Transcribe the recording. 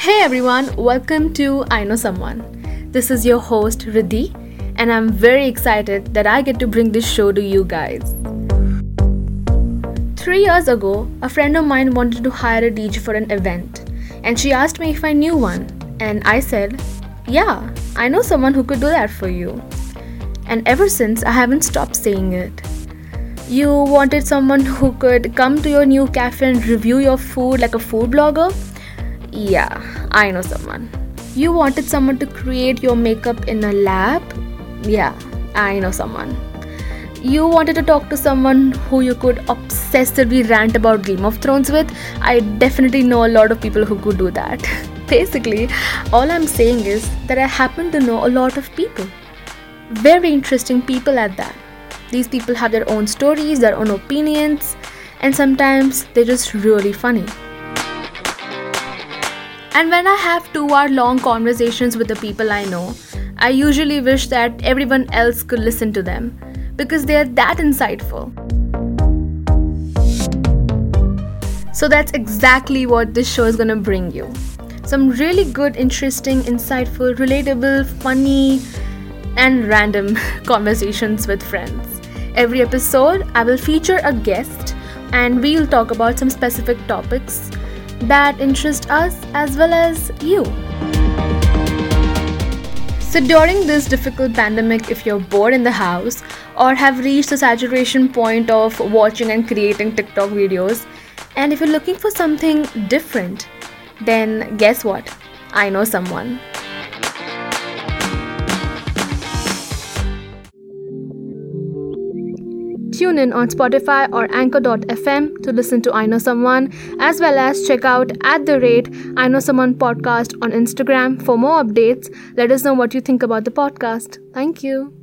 Hey everyone, welcome to I Know Someone. This is your host Riddhi, and I'm very excited that I get to bring this show to you guys. Three years ago, a friend of mine wanted to hire a DJ for an event, and she asked me if I knew one, and I said, Yeah, I know someone who could do that for you. And ever since, I haven't stopped saying it. You wanted someone who could come to your new cafe and review your food like a food blogger? Yeah, I know someone. You wanted someone to create your makeup in a lab? Yeah, I know someone. You wanted to talk to someone who you could obsessively rant about Game of Thrones with? I definitely know a lot of people who could do that. Basically, all I'm saying is that I happen to know a lot of people. Very interesting people at that. These people have their own stories, their own opinions, and sometimes they're just really funny. And when I have two hour long conversations with the people I know, I usually wish that everyone else could listen to them because they are that insightful. So that's exactly what this show is gonna bring you. Some really good, interesting, insightful, relatable, funny, and random conversations with friends. Every episode, I will feature a guest and we'll talk about some specific topics that interest us as well as you. So, during this difficult pandemic, if you're bored in the house or have reached the saturation point of watching and creating TikTok videos, and if you're looking for something different, then guess what? I know someone. Tune in on Spotify or Anchor.fm to listen to I Know Someone, as well as check out at the rate I Know Someone podcast on Instagram for more updates. Let us know what you think about the podcast. Thank you.